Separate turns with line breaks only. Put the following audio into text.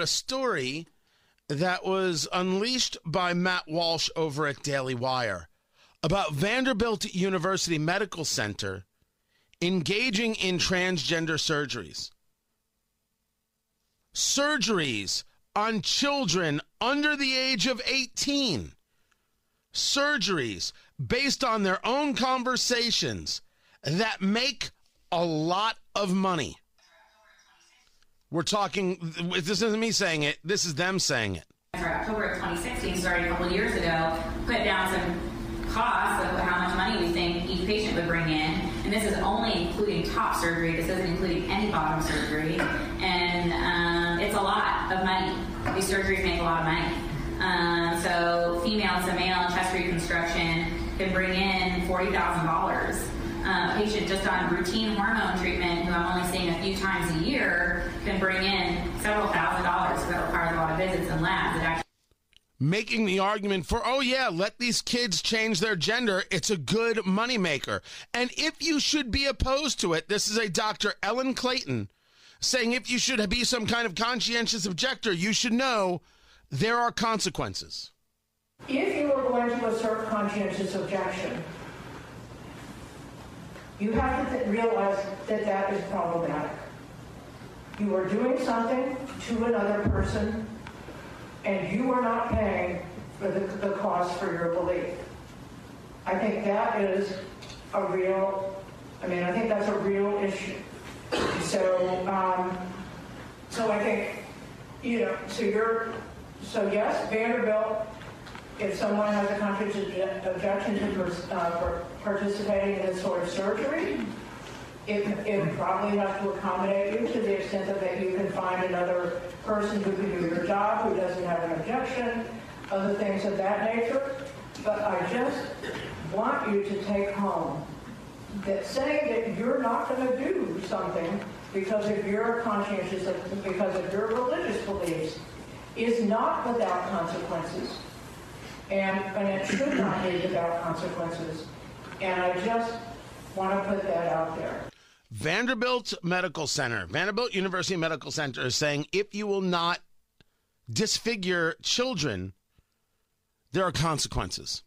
a story that was unleashed by Matt Walsh over at Daily Wire about Vanderbilt University Medical Center engaging in transgender surgeries. Surgeries on children under the age of 18. Surgeries based on their own conversations that make a lot of money. We're talking, this isn't me saying it, this is them saying it.
October of 2016, starting a couple years ago, put down some costs of how much money we think each patient would bring in. And this is only including top surgery. This isn't including any bottom surgery. And um, it's a lot of money. These surgeries make a lot of money. Um, so female to male chest reconstruction can bring in $40,000 uh, patient just on routine hormone treatment, who I'm only seeing a few times a year, can bring in several thousand dollars. So that requires a lot of visits and labs. It actually
making the argument for, oh, yeah, let these kids change their gender. It's a good moneymaker. And if you should be opposed to it, this is a Dr. Ellen Clayton saying if you should be some kind of conscientious objector, you should know there are consequences.
If you are going to assert conscientious objection, you have to realize that that is problematic. You are doing something to another person, and you are not paying for the, the cost for your belief. I think that is a real, I mean, I think that's a real issue. So, um, so I think, you know, so you're, so yes, Vanderbilt if someone has a conscientious objection to uh, participating in this sort of surgery, it, it probably has to accommodate you to the extent that you can find another person who can do your job, who doesn't have an objection, other things of that nature. But I just want you to take home that saying that you're not going to do something because of your conscientious, because of your religious beliefs, is not without consequences and, and it should not be without consequences. And I just want to put that out there.
Vanderbilt Medical Center, Vanderbilt University Medical Center is saying if you will not disfigure children, there are consequences.